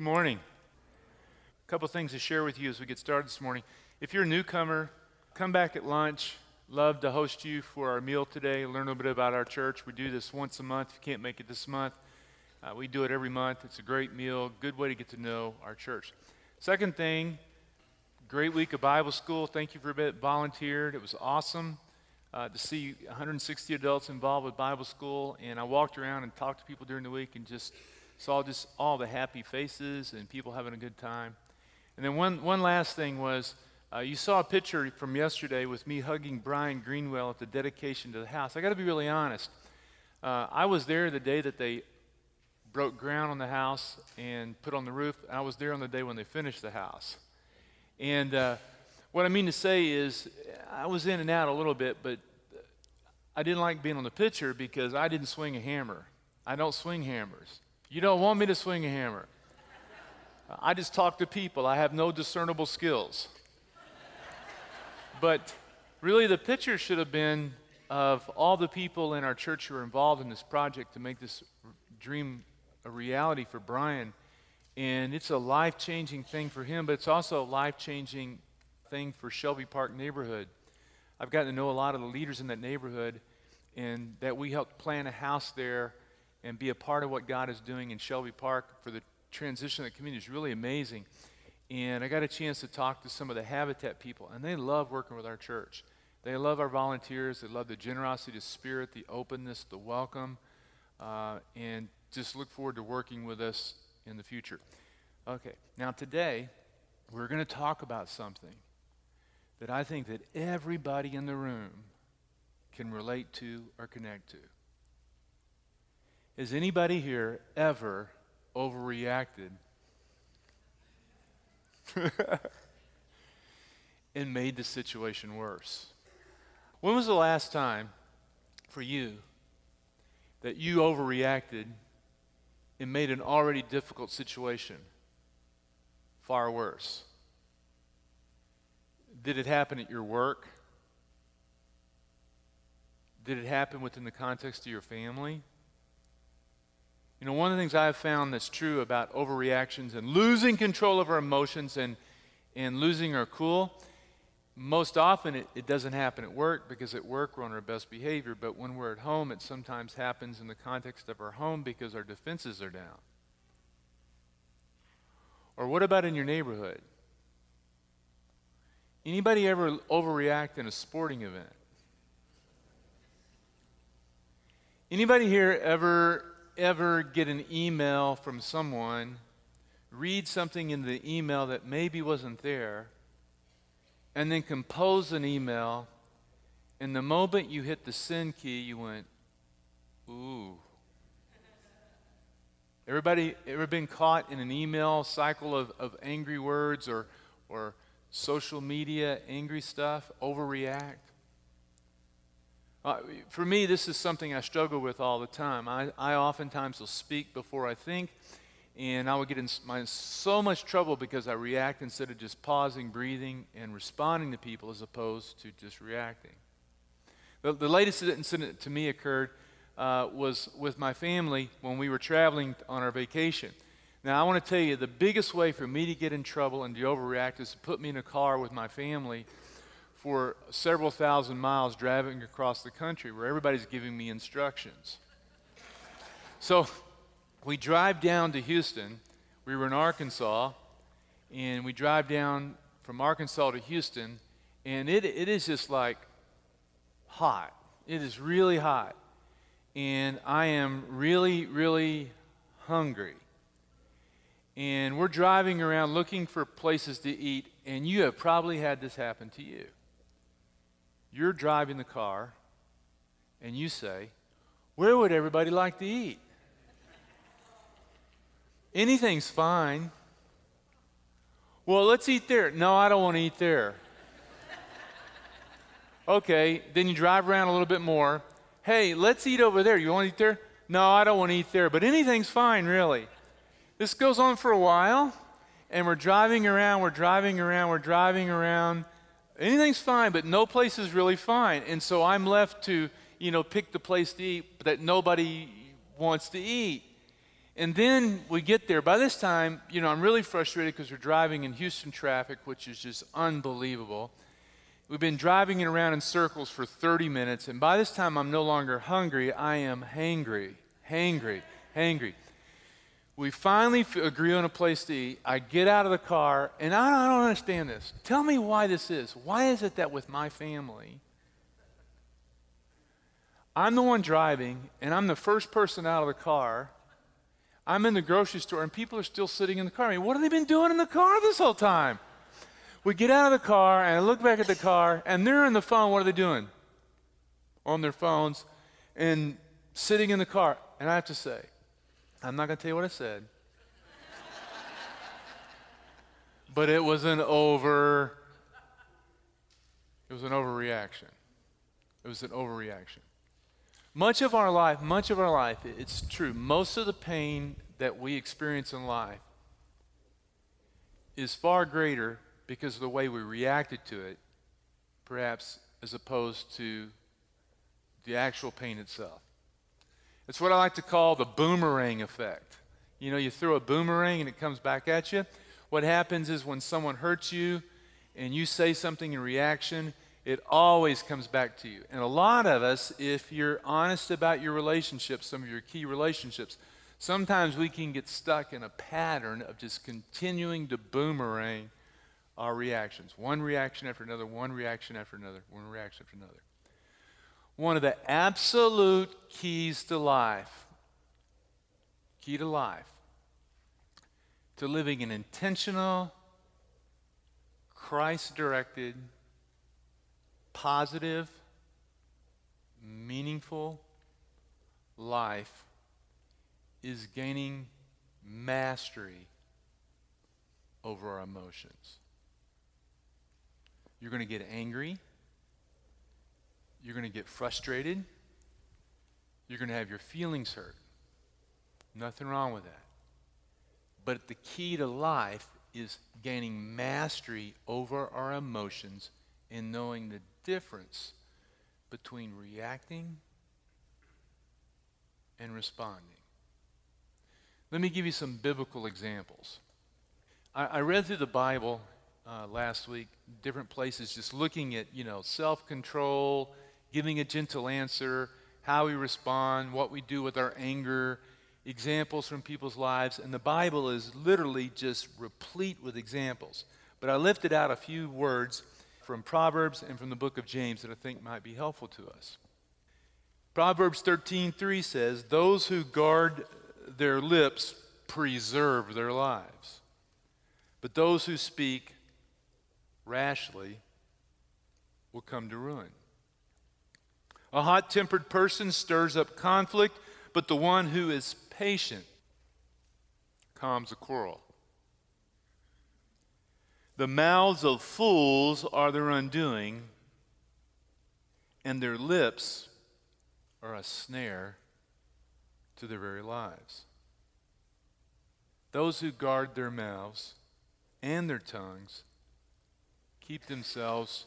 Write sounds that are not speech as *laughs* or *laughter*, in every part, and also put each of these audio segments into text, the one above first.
Good morning. A couple things to share with you as we get started this morning. If you're a newcomer, come back at lunch. Love to host you for our meal today, learn a little bit about our church. We do this once a month. If you can't make it this month, uh, we do it every month. It's a great meal, good way to get to know our church. Second thing, great week of Bible school. Thank you for a bit volunteered. It was awesome uh, to see 160 adults involved with Bible school. And I walked around and talked to people during the week and just saw just all the happy faces and people having a good time. And then one, one last thing was uh, you saw a picture from yesterday with me hugging Brian Greenwell at the dedication to the house. I got to be really honest. Uh, I was there the day that they broke ground on the house and put on the roof. I was there on the day when they finished the house. And uh, what I mean to say is, I was in and out a little bit, but I didn't like being on the picture because I didn't swing a hammer. I don't swing hammers. You don't want me to swing a hammer. I just talk to people. I have no discernible skills. But really, the picture should have been of all the people in our church who are involved in this project to make this dream a reality for Brian. And it's a life changing thing for him, but it's also a life changing thing for Shelby Park neighborhood. I've gotten to know a lot of the leaders in that neighborhood, and that we helped plan a house there and be a part of what God is doing in Shelby Park for the transition of the community is really amazing. And I got a chance to talk to some of the Habitat people, and they love working with our church. They love our volunteers. They love the generosity, the spirit, the openness, the welcome, uh, and just look forward to working with us in the future. Okay, now today we're going to talk about something that I think that everybody in the room can relate to or connect to. Has anybody here ever overreacted *laughs* and made the situation worse? When was the last time for you that you overreacted and made an already difficult situation far worse? Did it happen at your work? Did it happen within the context of your family? You know, one of the things I've found that's true about overreactions and losing control of our emotions and, and losing our cool, most often it, it doesn't happen at work because at work we're on our best behavior, but when we're at home, it sometimes happens in the context of our home because our defenses are down. Or what about in your neighborhood? Anybody ever overreact in a sporting event? Anybody here ever ever get an email from someone, read something in the email that maybe wasn't there, and then compose an email, and the moment you hit the send key, you went, ooh. Everybody ever been caught in an email cycle of, of angry words or, or social media angry stuff, overreact? Uh, for me, this is something I struggle with all the time. I, I oftentimes will speak before I think, and I will get in my, so much trouble because I react instead of just pausing, breathing, and responding to people as opposed to just reacting. The, the latest incident to me occurred uh, was with my family when we were traveling on our vacation. Now, I want to tell you the biggest way for me to get in trouble and to overreact is to put me in a car with my family for several thousand miles driving across the country where everybody's giving me instructions. So we drive down to Houston. We were in Arkansas, and we drive down from Arkansas to Houston, and it, it is just like hot. It is really hot. And I am really, really hungry. And we're driving around looking for places to eat, and you have probably had this happen to you. You're driving the car and you say, Where would everybody like to eat? Anything's fine. Well, let's eat there. No, I don't want to eat there. *laughs* okay, then you drive around a little bit more. Hey, let's eat over there. You want to eat there? No, I don't want to eat there. But anything's fine, really. This goes on for a while, and we're driving around, we're driving around, we're driving around, anything's fine, but no place is really fine. And so I'm left to, you know, pick the place to eat that nobody wants to eat. And then we get there. By this time, you know, I'm really frustrated because we're driving in Houston traffic, which is just unbelievable. We've been driving it around in circles for 30 minutes, and by this time, I'm no longer hungry. I am hangry, hangry, hangry. We finally agree on a place to eat. I get out of the car, and I don't understand this. Tell me why this is. Why is it that with my family, I'm the one driving, and I'm the first person out of the car, I'm in the grocery store and people are still sitting in the car. I mean, what have they been doing in the car this whole time? We get out of the car and I look back at the car and they're on the phone. What are they doing? On their phones and sitting in the car. And I have to say, I'm not going to tell you what I said. but it was an over it was an overreaction. It was an overreaction. Much of our life, much of our life, it's true, most of the pain that we experience in life is far greater because of the way we reacted to it, perhaps as opposed to the actual pain itself. It's what I like to call the boomerang effect. You know, you throw a boomerang and it comes back at you. What happens is when someone hurts you and you say something in reaction, it always comes back to you. And a lot of us, if you're honest about your relationships, some of your key relationships, sometimes we can get stuck in a pattern of just continuing to boomerang our reactions. One reaction after another, one reaction after another, one reaction after another. One of the absolute keys to life, key to life, to living an intentional, Christ directed, positive, meaningful life is gaining mastery over our emotions. You're going to get angry. You're going to get frustrated. You're going to have your feelings hurt. Nothing wrong with that. But the key to life is gaining mastery over our emotions and knowing the difference between reacting and responding. Let me give you some biblical examples. I, I read through the Bible uh, last week, different places, just looking at, you know, self control, giving a gentle answer, how we respond, what we do with our anger, examples from people's lives. And the Bible is literally just replete with examples. But I lifted out a few words from Proverbs and from the book of James that I think might be helpful to us. Proverbs 13:3 says, "Those who guard their lips preserve their lives, but those who speak rashly will come to ruin." A hot-tempered person stirs up conflict, but the one who is patient calms a quarrel. The mouths of fools are their undoing, and their lips are a snare to their very lives. Those who guard their mouths and their tongues keep themselves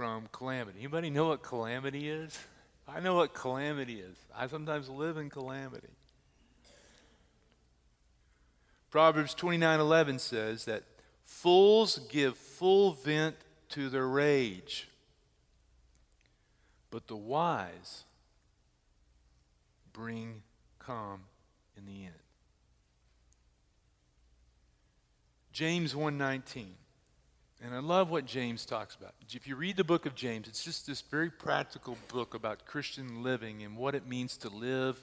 from calamity. Anybody know what calamity is? I know what calamity is. I sometimes live in calamity. Proverbs 29:11 says that Fools give full vent to their rage, but the wise bring calm in the end. James 1:19. And I love what James talks about. If you read the book of James, it's just this very practical book about Christian living and what it means to live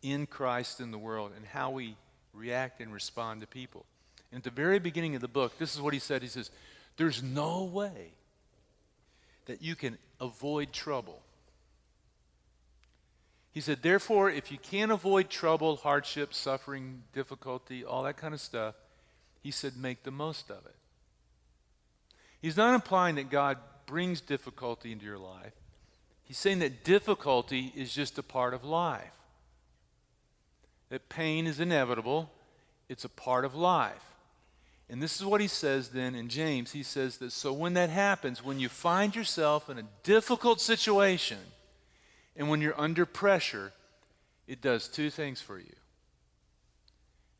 in Christ in the world and how we react and respond to people. And at the very beginning of the book, this is what he said. He says, There's no way that you can avoid trouble. He said, Therefore, if you can't avoid trouble, hardship, suffering, difficulty, all that kind of stuff, he said, make the most of it. He's not implying that God brings difficulty into your life. He's saying that difficulty is just a part of life. That pain is inevitable, it's a part of life. And this is what he says then in James. He says that so when that happens, when you find yourself in a difficult situation and when you're under pressure, it does two things for you.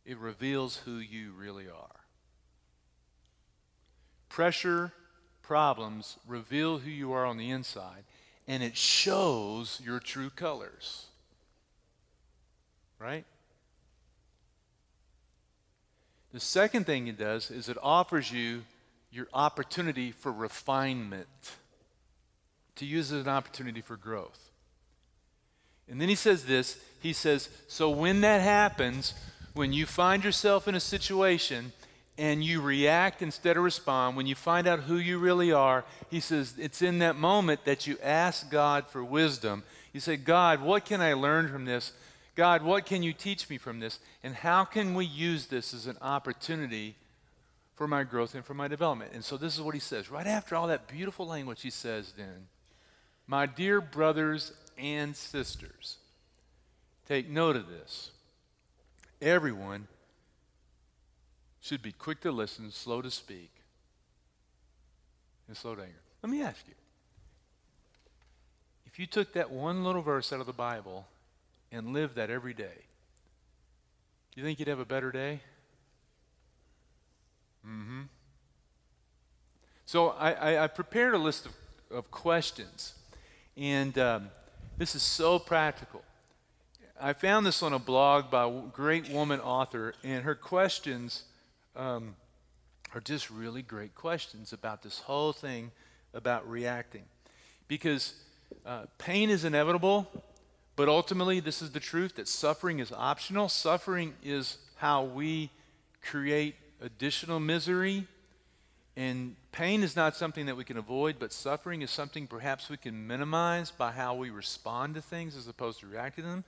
it reveals who you really are. Pressure, problems reveal who you are on the inside, and it shows your true colors. Right? The second thing it does is it offers you your opportunity for refinement, to use it as an opportunity for growth. And then he says this he says, So when that happens, when you find yourself in a situation and you react instead of respond, when you find out who you really are, he says, it's in that moment that you ask God for wisdom. You say, God, what can I learn from this? God, what can you teach me from this? And how can we use this as an opportunity for my growth and for my development? And so this is what he says. Right after all that beautiful language, he says then, My dear brothers and sisters, take note of this. Everyone should be quick to listen, slow to speak, and slow to anger. Let me ask you if you took that one little verse out of the Bible and lived that every day, do you think you'd have a better day? Mm-hmm. So I, I, I prepared a list of, of questions, and um, this is so practical. I found this on a blog by a great woman author, and her questions um, are just really great questions about this whole thing about reacting. Because uh, pain is inevitable, but ultimately, this is the truth that suffering is optional. Suffering is how we create additional misery. And pain is not something that we can avoid, but suffering is something perhaps we can minimize by how we respond to things as opposed to react to them.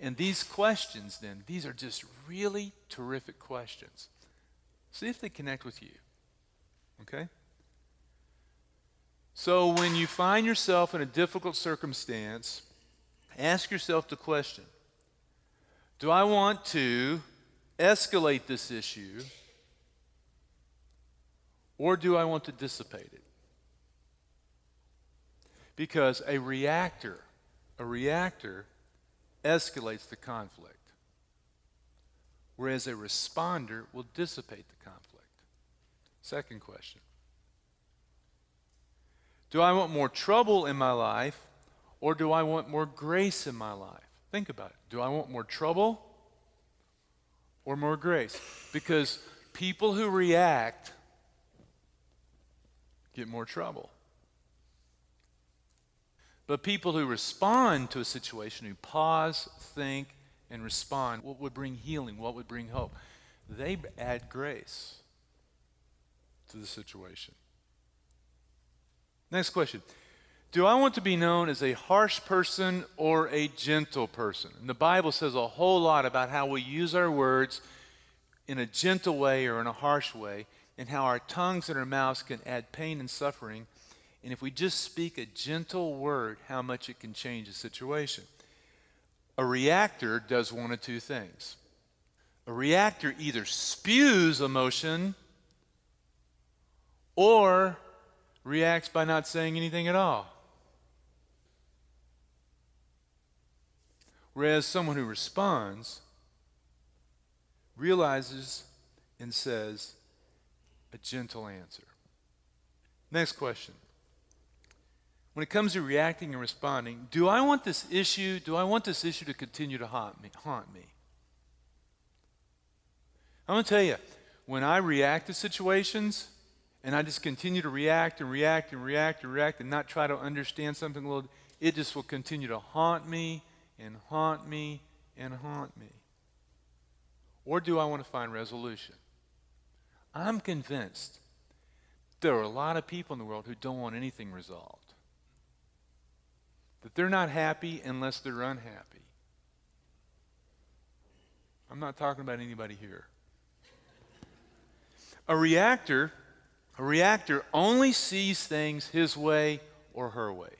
And these questions, then, these are just really terrific questions. See if they connect with you. Okay? So, when you find yourself in a difficult circumstance, ask yourself the question Do I want to escalate this issue or do I want to dissipate it? Because a reactor, a reactor escalates the conflict, whereas a responder will dissipate the conflict. Second question Do I want more trouble in my life or do I want more grace in my life? Think about it. Do I want more trouble or more grace? Because people who react get more trouble. But people who respond to a situation, who pause, think, and respond, what would bring healing, what would bring hope, they add grace to the situation. Next question Do I want to be known as a harsh person or a gentle person? And the Bible says a whole lot about how we use our words in a gentle way or in a harsh way, and how our tongues and our mouths can add pain and suffering and if we just speak a gentle word, how much it can change a situation. A reactor does one of two things. A reactor either spews emotion or reacts by not saying anything at all. Whereas someone who responds realizes and says a gentle answer. Next question when it comes to reacting and responding, do I want this issue, do I want this issue to continue to haunt me? Haunt me? I'm going to tell you, when I react to situations and I just continue to react and react and react and react and not try to understand something a little, it just will continue to haunt me and haunt me and haunt me. Or do I want to find resolution? I'm convinced there are a lot of people in the world who don't want anything resolved that they're not happy unless they're unhappy. I'm not talking about anybody here. A reactor, a reactor only sees things his way or her way.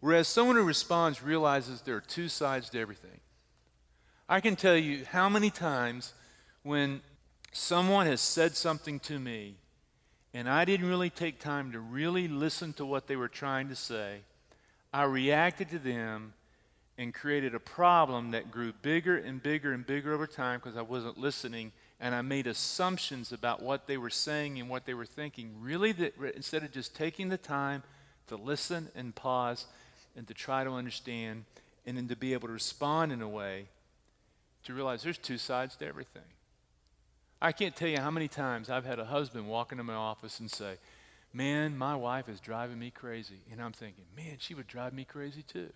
Whereas someone who responds realizes there are two sides to everything. I can tell you how many times when someone has said something to me and I didn't really take time to really listen to what they were trying to say, I reacted to them and created a problem that grew bigger and bigger and bigger over time because I wasn't listening and I made assumptions about what they were saying and what they were thinking. Really, that, instead of just taking the time to listen and pause and to try to understand and then to be able to respond in a way to realize there's two sides to everything. I can't tell you how many times I've had a husband walk into my office and say, Man, my wife is driving me crazy. And I'm thinking, Man, she would drive me crazy too.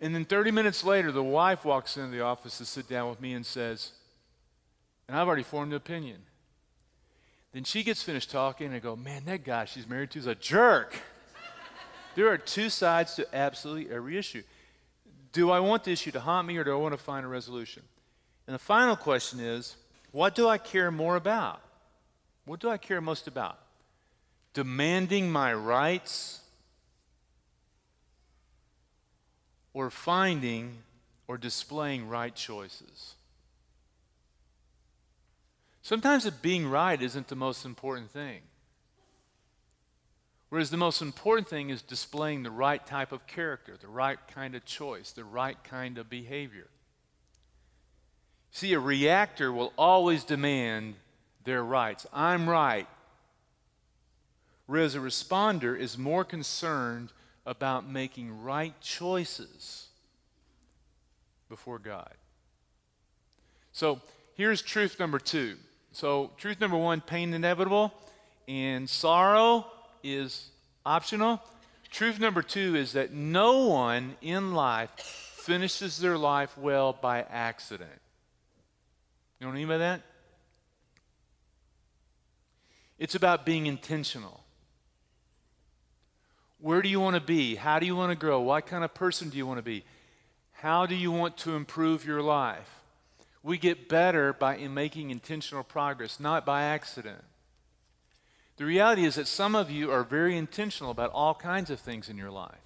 And then 30 minutes later, the wife walks into the office to sit down with me and says, and I've already formed an opinion. Then she gets finished talking and I go, man, that guy she's married to is a jerk. there are two sides to absolutely every issue. Do I want the issue to haunt me or do I want to find a resolution? And the final question is, what do I care more about? What do I care most about? Demanding my rights or finding or displaying right choices. Sometimes it being right isn't the most important thing. Whereas the most important thing is displaying the right type of character, the right kind of choice, the right kind of behavior. See, a reactor will always demand their rights. I'm right. Whereas a responder is more concerned about making right choices before God. So here's truth number two. So, truth number one pain inevitable, and sorrow is optional. Truth number two is that no one in life finishes their life well by accident. You know what I mean by that? It's about being intentional. Where do you want to be? How do you want to grow? What kind of person do you want to be? How do you want to improve your life? We get better by making intentional progress, not by accident. The reality is that some of you are very intentional about all kinds of things in your life.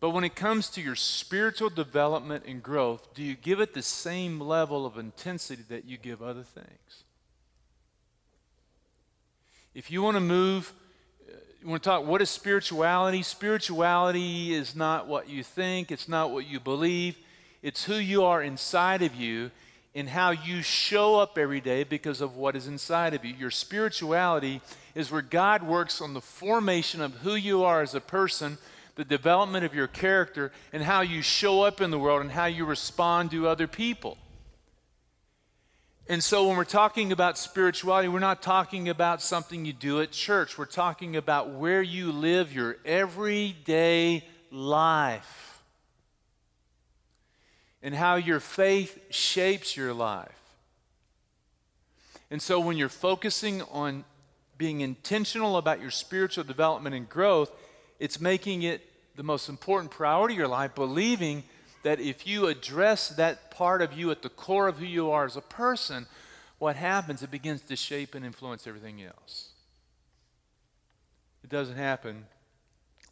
But when it comes to your spiritual development and growth, do you give it the same level of intensity that you give other things? If you want to move you want to talk what is spirituality? Spirituality is not what you think, it's not what you believe, it's who you are inside of you and how you show up every day because of what is inside of you. Your spirituality is where God works on the formation of who you are as a person, the development of your character, and how you show up in the world and how you respond to other people. And so when we're talking about spirituality, we're not talking about something you do at church. We're talking about where you live your everyday life and how your faith shapes your life. And so when you're focusing on being intentional about your spiritual development and growth, it's making it the most important priority of your life, believing that if you address that part of you at the core of who you are as a person, what happens, it begins to shape and influence everything else. It doesn't happen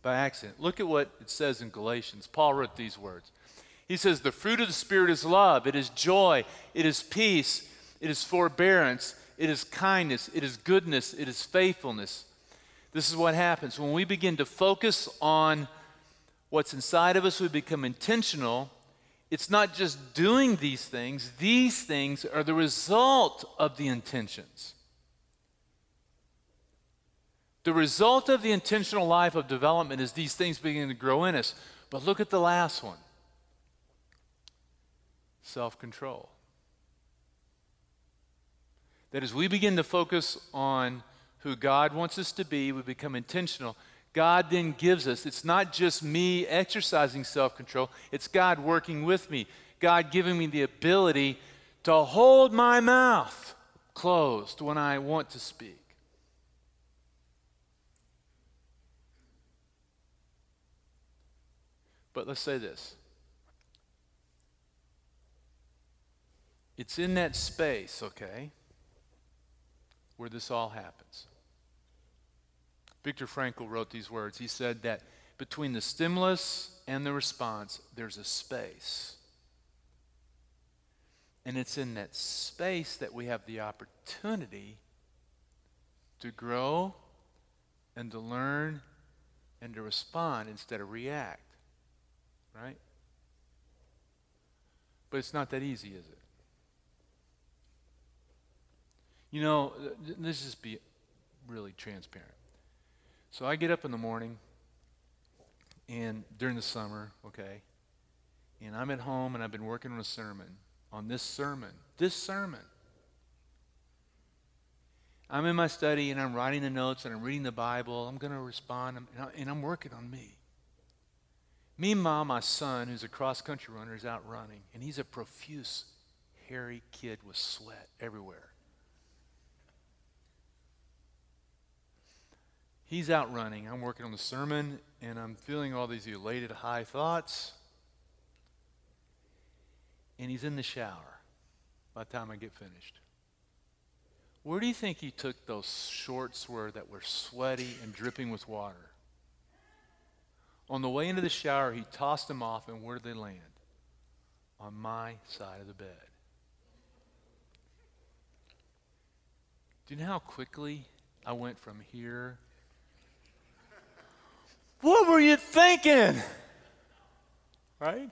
by accident. Look at what it says in Galatians. Paul wrote these words. He says, The fruit of the Spirit is love, it is joy, it is peace, it is forbearance, it is kindness, it is goodness, it is faithfulness. This is what happens. When we begin to focus on what's inside of us, we become intentional. It's not just doing these things, these things are the result of the intentions. The result of the intentional life of development is these things beginning to grow in us. But look at the last one self control. That as we begin to focus on who God wants us to be, we become intentional. God then gives us. It's not just me exercising self control, it's God working with me. God giving me the ability to hold my mouth closed when I want to speak. But let's say this it's in that space, okay, where this all happens. Viktor Frankl wrote these words. He said that between the stimulus and the response, there's a space. And it's in that space that we have the opportunity to grow and to learn and to respond instead of react. Right? But it's not that easy, is it? You know, let's just be really transparent. So I get up in the morning and during the summer, okay, and I'm at home and I've been working on a sermon, on this sermon, this sermon. I'm in my study and I'm writing the notes and I'm reading the Bible. I'm going to respond and I'm working on me. Meanwhile, my son, who's a cross country runner, is out running and he's a profuse, hairy kid with sweat everywhere. He's out running. I'm working on the sermon and I'm feeling all these elated high thoughts. And he's in the shower by the time I get finished. Where do you think he took those shorts were that were sweaty and dripping with water? On the way into the shower, he tossed them off, and where did they land? On my side of the bed. Do you know how quickly I went from here? What were you thinking? Right?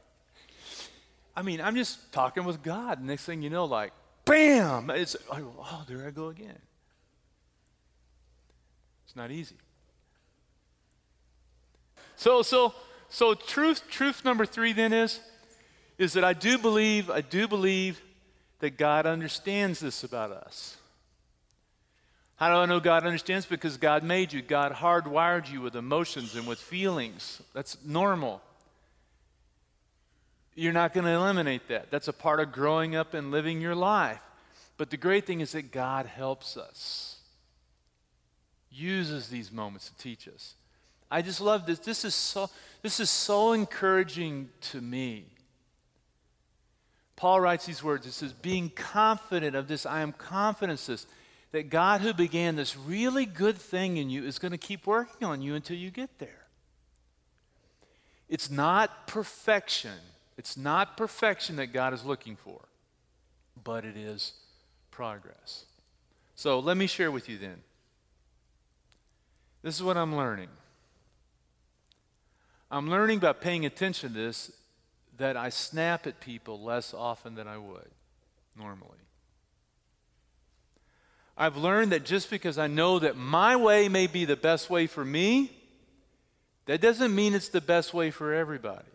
I mean, I'm just talking with God. Next thing you know, like, bam! It's, oh, there I go again. It's not easy. So, so, so truth, truth number three then is, is that I do believe, I do believe that God understands this about us. How do I know God understands? Because God made you. God hardwired you with emotions and with feelings. That's normal. You're not going to eliminate that. That's a part of growing up and living your life. But the great thing is that God helps us, uses these moments to teach us. I just love this. This is so, this is so encouraging to me. Paul writes these words. It says, being confident of this, I am confident of this, that God who began this really good thing in you is going to keep working on you until you get there. It's not perfection. It's not perfection that God is looking for, but it is progress. So let me share with you then. This is what I'm learning. I'm learning by paying attention to this that I snap at people less often than I would normally. I've learned that just because I know that my way may be the best way for me, that doesn't mean it's the best way for everybody.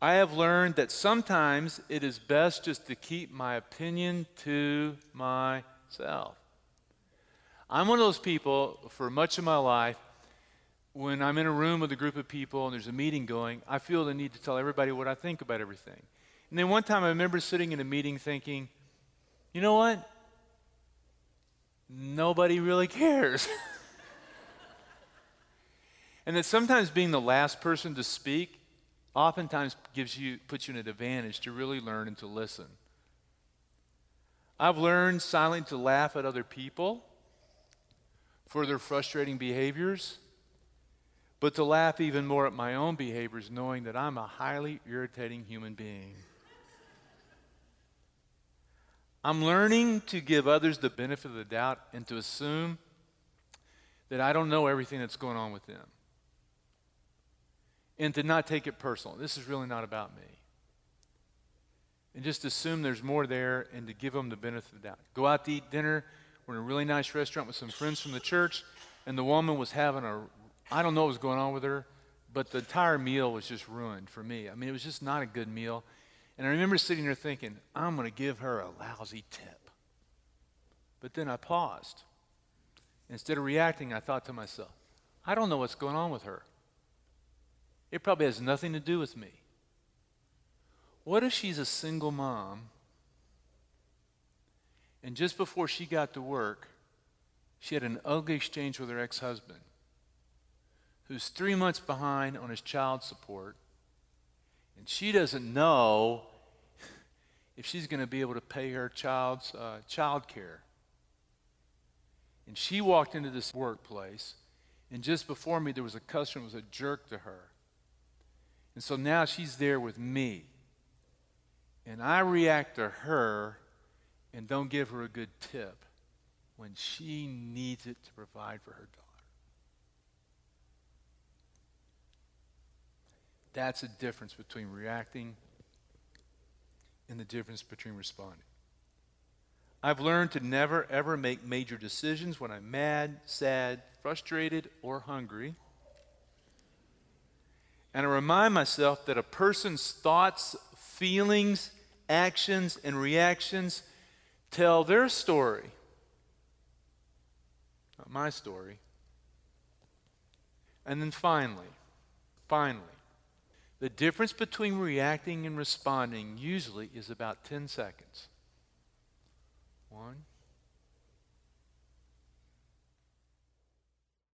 I have learned that sometimes it is best just to keep my opinion to myself. I'm one of those people for much of my life, when I'm in a room with a group of people and there's a meeting going, I feel the need to tell everybody what I think about everything. And then one time I remember sitting in a meeting thinking, you know what? Nobody really cares. *laughs* and that sometimes being the last person to speak oftentimes gives you, puts you in an advantage to really learn and to listen. I've learned silently to laugh at other people for their frustrating behaviors, but to laugh even more at my own behaviors, knowing that I'm a highly irritating human being. I'm learning to give others the benefit of the doubt and to assume that I don't know everything that's going on with them and to not take it personal. This is really not about me. And just assume there's more there and to give them the benefit of the doubt. Go out to eat dinner. We're in a really nice restaurant with some friends from the church, and the woman was having a, I don't know what was going on with her, but the entire meal was just ruined for me. I mean, it was just not a good meal. And I remember sitting there thinking, I'm going to give her a lousy tip. But then I paused. Instead of reacting, I thought to myself, I don't know what's going on with her. It probably has nothing to do with me. What if she's a single mom and just before she got to work, she had an ugly exchange with her ex husband, who's three months behind on his child support, and she doesn't know if she's going to be able to pay her child's uh, child care. And she walked into this workplace, and just before me, there was a customer who was a jerk to her. And so now she's there with me. And I react to her and don't give her a good tip when she needs it to provide for her daughter. That's a difference between reacting and the difference between responding. I've learned to never, ever make major decisions when I'm mad, sad, frustrated, or hungry. And I remind myself that a person's thoughts, feelings, actions, and reactions tell their story, not my story. And then finally, finally, the difference between reacting and responding usually is about 10 seconds. One,